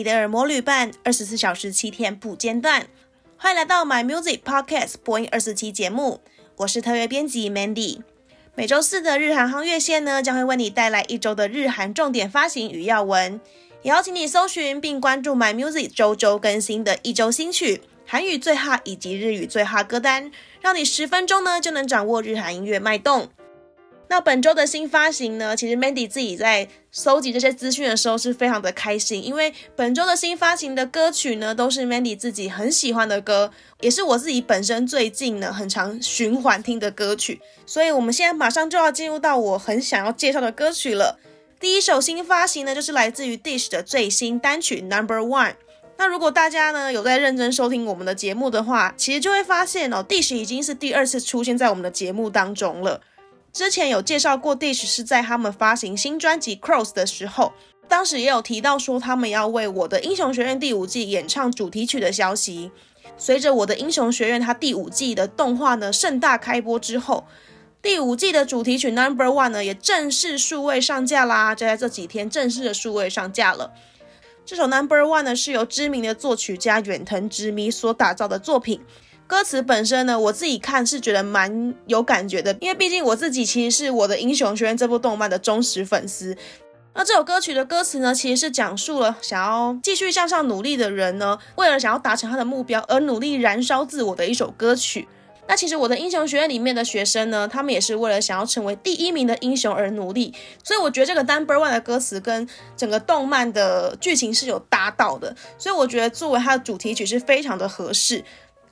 你的耳膜旅伴，二十四小时七天不间断。欢迎来到 My Music Podcast 播音二十期节目，我是特约编辑 Mandy。每周四的日韩夯乐线呢，将会为你带来一周的日韩重点发行与要闻，也邀请你搜寻并关注 My Music 周周更新的一周新曲、韩语最 hot 以及日语最 hot 歌单，让你十分钟呢就能掌握日韩音乐脉动。那本周的新发行呢，其实 Mandy 自己在搜集这些资讯的时候是非常的开心，因为本周的新发行的歌曲呢，都是 Mandy 自己很喜欢的歌，也是我自己本身最近呢很常循环听的歌曲。所以，我们现在马上就要进入到我很想要介绍的歌曲了。第一首新发行呢，就是来自于 Dish 的最新单曲 Number One。那如果大家呢有在认真收听我们的节目的话，其实就会发现哦，Dish 已经是第二次出现在我们的节目当中了。之前有介绍过，Dish 是在他们发行新专辑《Cross》的时候，当时也有提到说他们要为《我的英雄学院》第五季演唱主题曲的消息。随着《我的英雄学院》它第五季的动画呢盛大开播之后，第五季的主题曲《Number One》呢也正式数位上架啦，就在这几天正式的数位上架了。这首《Number One》呢是由知名的作曲家远藤直弥所打造的作品。歌词本身呢，我自己看是觉得蛮有感觉的，因为毕竟我自己其实是我的英雄学院这部动漫的忠实粉丝。那这首歌曲的歌词呢，其实是讲述了想要继续向上努力的人呢，为了想要达成他的目标而努力燃烧自我的一首歌曲。那其实我的英雄学院里面的学生呢，他们也是为了想要成为第一名的英雄而努力。所以我觉得这个 Number One 的歌词跟整个动漫的剧情是有搭到的，所以我觉得作为它的主题曲是非常的合适。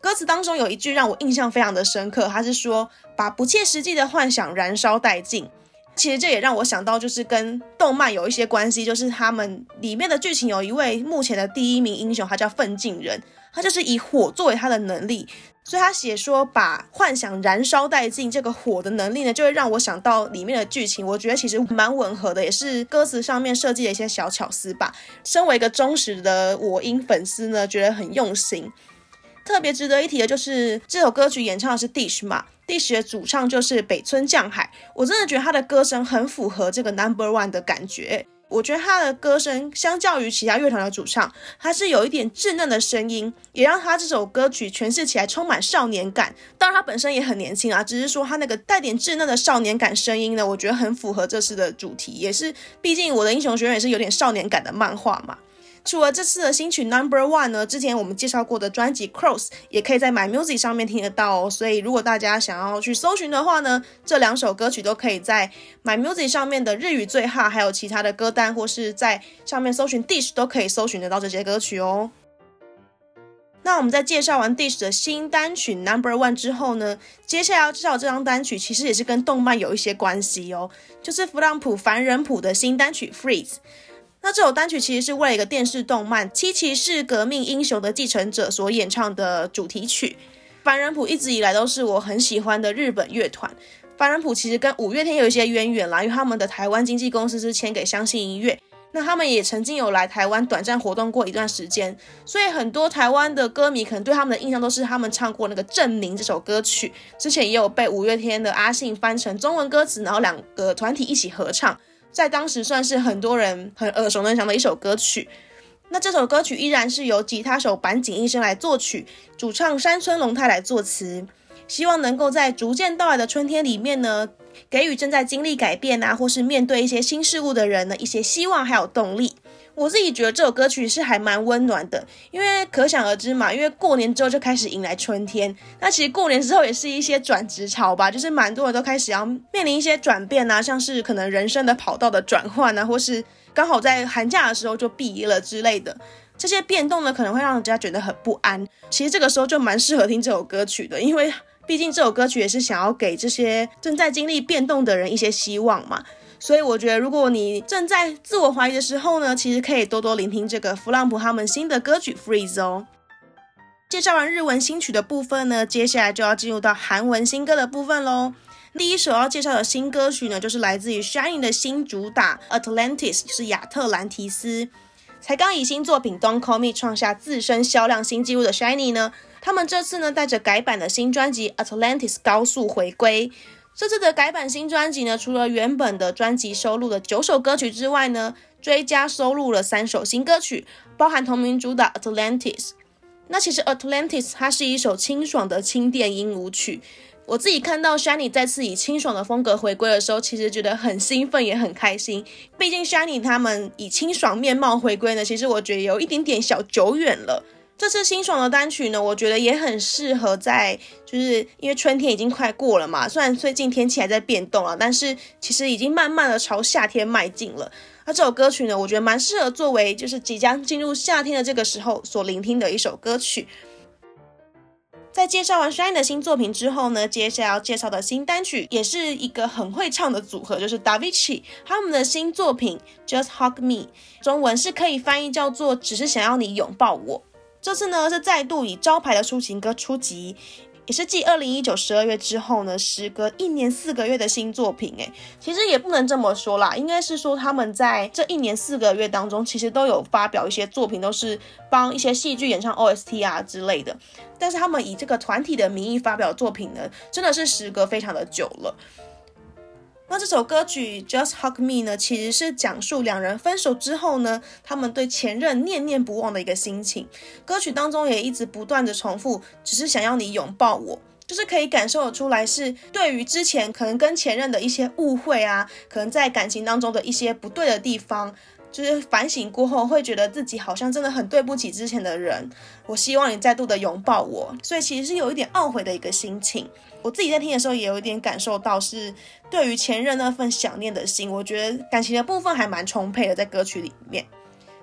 歌词当中有一句让我印象非常的深刻，他是说把不切实际的幻想燃烧殆尽。其实这也让我想到，就是跟动漫有一些关系，就是他们里面的剧情有一位目前的第一名英雄，他叫奋进人，他就是以火作为他的能力，所以他写说把幻想燃烧殆尽这个火的能力呢，就会让我想到里面的剧情。我觉得其实蛮吻合的，也是歌词上面设计的一些小巧思吧。身为一个忠实的我音粉丝呢，觉得很用心。特别值得一提的就是这首歌曲演唱的是 Dish 嘛，Dish 的主唱就是北村匠海，我真的觉得他的歌声很符合这个 Number One 的感觉。我觉得他的歌声相较于其他乐团的主唱，他是有一点稚嫩的声音，也让他这首歌曲诠释起来充满少年感。当然他本身也很年轻啊，只是说他那个带点稚嫩的少年感声音呢，我觉得很符合这次的主题，也是毕竟我的英雄学院也是有点少年感的漫画嘛。除了这次的新曲 Number One 呢，之前我们介绍过的专辑 Cross 也可以在 My Music 上面听得到哦。所以如果大家想要去搜寻的话呢，这两首歌曲都可以在 My Music 上面的日语最 hot，还有其他的歌单，或是在上面搜寻 Dish 都可以搜寻得到这些歌曲哦。那我们在介绍完 Dish 的新单曲 Number One 之后呢，接下来要介绍这张单曲其实也是跟动漫有一些关系哦，就是弗朗普凡人谱的新单曲 Freeze。那这首单曲其实是为了一个电视动漫《七骑士革命英雄的继承者》所演唱的主题曲。凡人谱一直以来都是我很喜欢的日本乐团。凡人谱其实跟五月天有一些渊源啦，因为他们的台湾经纪公司是签给相信音乐。那他们也曾经有来台湾短暂活动过一段时间，所以很多台湾的歌迷可能对他们的印象都是他们唱过那个《证明》这首歌曲。之前也有被五月天的阿信翻成中文歌词，然后两个团体一起合唱。在当时算是很多人很耳熟能详的一首歌曲。那这首歌曲依然是由吉他手坂井一生来作曲，主唱山村龙太来作词。希望能够在逐渐到来的春天里面呢，给予正在经历改变啊，或是面对一些新事物的人呢，一些希望还有动力。我自己觉得这首歌曲是还蛮温暖的，因为可想而知嘛，因为过年之后就开始迎来春天。那其实过年之后也是一些转职潮吧，就是蛮多人都开始要面临一些转变啊，像是可能人生的跑道的转换啊，或是刚好在寒假的时候就毕业了之类的。这些变动呢，可能会让人家觉得很不安。其实这个时候就蛮适合听这首歌曲的，因为毕竟这首歌曲也是想要给这些正在经历变动的人一些希望嘛。所以我觉得，如果你正在自我怀疑的时候呢，其实可以多多聆听这个弗朗普他们新的歌曲《Freeze》哦。介绍完日文新曲的部分呢，接下来就要进入到韩文新歌的部分喽。第一首要介绍的新歌曲呢，就是来自于 SHINee 的新主打《Atlantis》，是亚特兰提斯。才刚以新作品《Don't Call Me》创下自身销量新纪录的 SHINee 呢，他们这次呢带着改版的新专辑《Atlantis》高速回归。这次的改版新专辑呢，除了原本的专辑收录的九首歌曲之外呢，追加收录了三首新歌曲，包含同名主打《Atlantis》。那其实《Atlantis》它是一首清爽的轻电音舞曲。我自己看到 Shiny 再次以清爽的风格回归的时候，其实觉得很兴奋，也很开心。毕竟 Shiny 他们以清爽面貌回归呢，其实我觉得有一点点小久远了。这次清爽的单曲呢，我觉得也很适合在，就是因为春天已经快过了嘛，虽然最近天气还在变动啊，但是其实已经慢慢的朝夏天迈进了。那这首歌曲呢，我觉得蛮适合作为就是即将进入夏天的这个时候所聆听的一首歌曲。在介绍完 Shiny 的新作品之后呢，接下来要介绍的新单曲也是一个很会唱的组合，就是 Davichi 他们的新作品 Just Hug Me，中文是可以翻译叫做“只是想要你拥抱我”。这次呢是再度以招牌的抒情歌出击。也是继二零一九十二月之后呢，时隔一年四个月的新作品。诶，其实也不能这么说啦，应该是说他们在这一年四个月当中，其实都有发表一些作品，都是帮一些戏剧演唱 OST 啊之类的。但是他们以这个团体的名义发表作品呢，真的是时隔非常的久了。那这首歌曲《Just Hug Me》呢，其实是讲述两人分手之后呢，他们对前任念念不忘的一个心情。歌曲当中也一直不断的重复，只是想要你拥抱我，就是可以感受得出来是对于之前可能跟前任的一些误会啊，可能在感情当中的一些不对的地方。就是反省过后，会觉得自己好像真的很对不起之前的人。我希望你再度的拥抱我，所以其实是有一点懊悔的一个心情。我自己在听的时候，也有一点感受到是对于前任那份想念的心。我觉得感情的部分还蛮充沛的，在歌曲里面。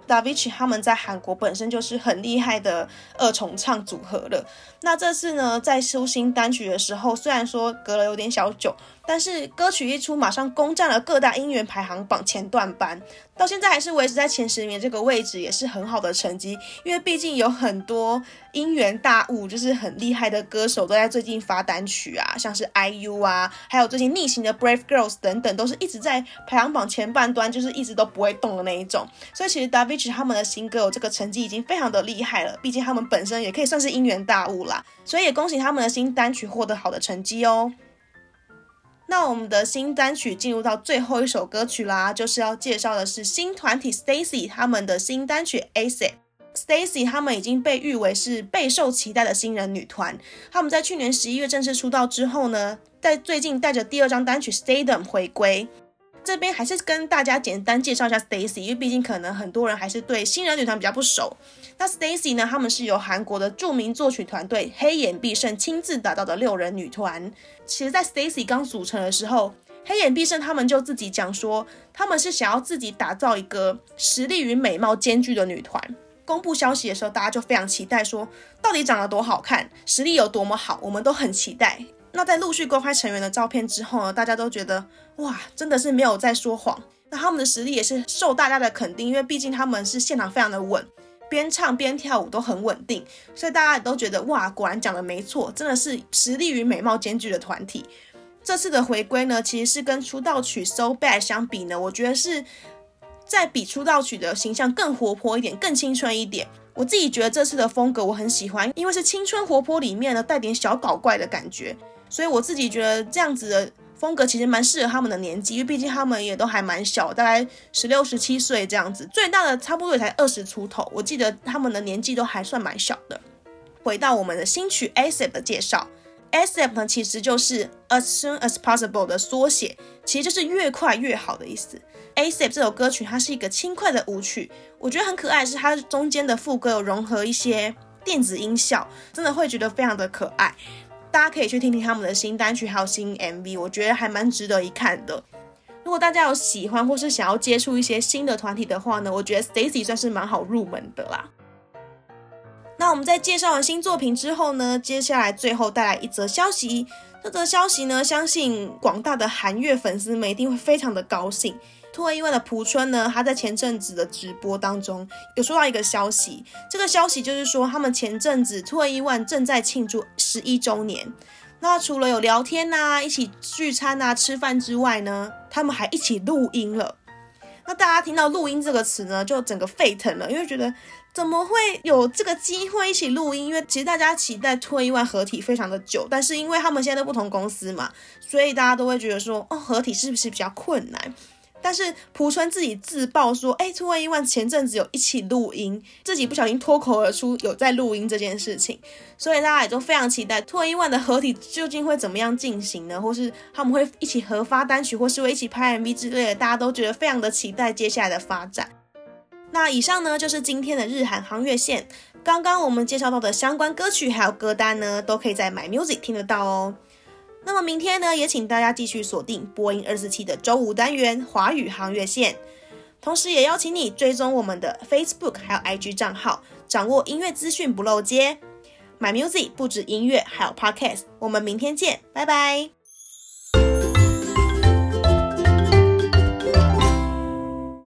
Davichi 他们在韩国本身就是很厉害的二重唱组合了。那这次呢，在出新单曲的时候，虽然说隔了有点小久。但是歌曲一出，马上攻占了各大音源排行榜前段班，到现在还是维持在前十名这个位置，也是很好的成绩。因为毕竟有很多音源大物，就是很厉害的歌手都在最近发单曲啊，像是 IU 啊，还有最近逆行的 Brave Girls 等等，都是一直在排行榜前半端，就是一直都不会动的那一种。所以其实 Davichi 他们的新歌有这个成绩已经非常的厉害了，毕竟他们本身也可以算是音源大物啦。所以也恭喜他们的新单曲获得好的成绩哦。那我们的新单曲进入到最后一首歌曲啦，就是要介绍的是新团体 Stacy 他们的新单曲 Acid。Stacy 他们已经被誉为是备受期待的新人女团，他们在去年十一月正式出道之后呢，在最近带着第二张单曲 Stadium 回归。这边还是跟大家简单介绍一下 Stacy，因为毕竟可能很多人还是对新人女团比较不熟。那 Stacy 呢，他们是由韩国的著名作曲团队黑眼必胜亲自打造的六人女团。其实，在 Stacy 刚组成的时候，黑眼必胜他们就自己讲说，他们是想要自己打造一个实力与美貌兼具的女团。公布消息的时候，大家就非常期待说，到底长得多好看，实力有多么好，我们都很期待。那在陆续公开成员的照片之后呢，大家都觉得哇，真的是没有在说谎。那他们的实力也是受大家的肯定，因为毕竟他们是现场非常的稳，边唱边跳舞都很稳定，所以大家也都觉得哇，果然讲的没错，真的是实力与美貌兼具的团体。这次的回归呢，其实是跟出道曲《So Bad》相比呢，我觉得是在比出道曲的形象更活泼一点，更青春一点。我自己觉得这次的风格我很喜欢，因为是青春活泼里面呢带点小搞怪的感觉。所以我自己觉得这样子的风格其实蛮适合他们的年纪，因为毕竟他们也都还蛮小，大概十六、十七岁这样子，最大的差不多也才二十出头。我记得他们的年纪都还算蛮小的。回到我们的新曲 ASAP 的介绍，ASAP 呢其实就是 As Soon As Possible 的缩写，其实就是越快越好的意思。ASAP 这首歌曲它是一个轻快的舞曲，我觉得很可爱，是它中间的副歌有融合一些电子音效，真的会觉得非常的可爱。大家可以去听听他们的新单曲，还有新 MV，我觉得还蛮值得一看的。如果大家有喜欢或是想要接触一些新的团体的话呢，我觉得 Stacy 算是蛮好入门的啦。那我们在介绍完新作品之后呢，接下来最后带来一则消息。这则消息呢，相信广大的韩月粉丝们一定会非常的高兴。突然意外的朴春呢，他在前阵子的直播当中有说到一个消息，这个消息就是说他们前阵子突然意外正在庆祝十一周年。那除了有聊天呐、一起聚餐呐、吃饭之外呢，他们还一起录音了。大家听到录音这个词呢，就整个沸腾了，因为觉得怎么会有这个机会一起录音？因为其实大家期待 2NE1 合体非常的久，但是因为他们现在都不同公司嘛，所以大家都会觉得说，哦，合体是不是比较困难？但是朴春自己自曝说，哎，2NE1 前阵子有一起录音，自己不小心脱口而出有在录音这件事情，所以大家也都非常期待 2NE1 的合体究竟会怎么样进行呢？或是他们会一起合发单曲，或是会一起拍 MV 之类的，大家都觉得非常的期待接下来的发展。那以上呢，就是今天的日韩夯乐线。刚刚我们介绍到的相关歌曲还有歌单呢，都可以在 My Music 听得到哦。那么明天呢，也请大家继续锁定播音二四七的周五单元华语夯乐线，同时也邀请你追踪我们的 Facebook 还有 IG 账号，掌握音乐资讯不漏接。My Music 不止音乐，还有 Podcast。我们明天见，拜拜。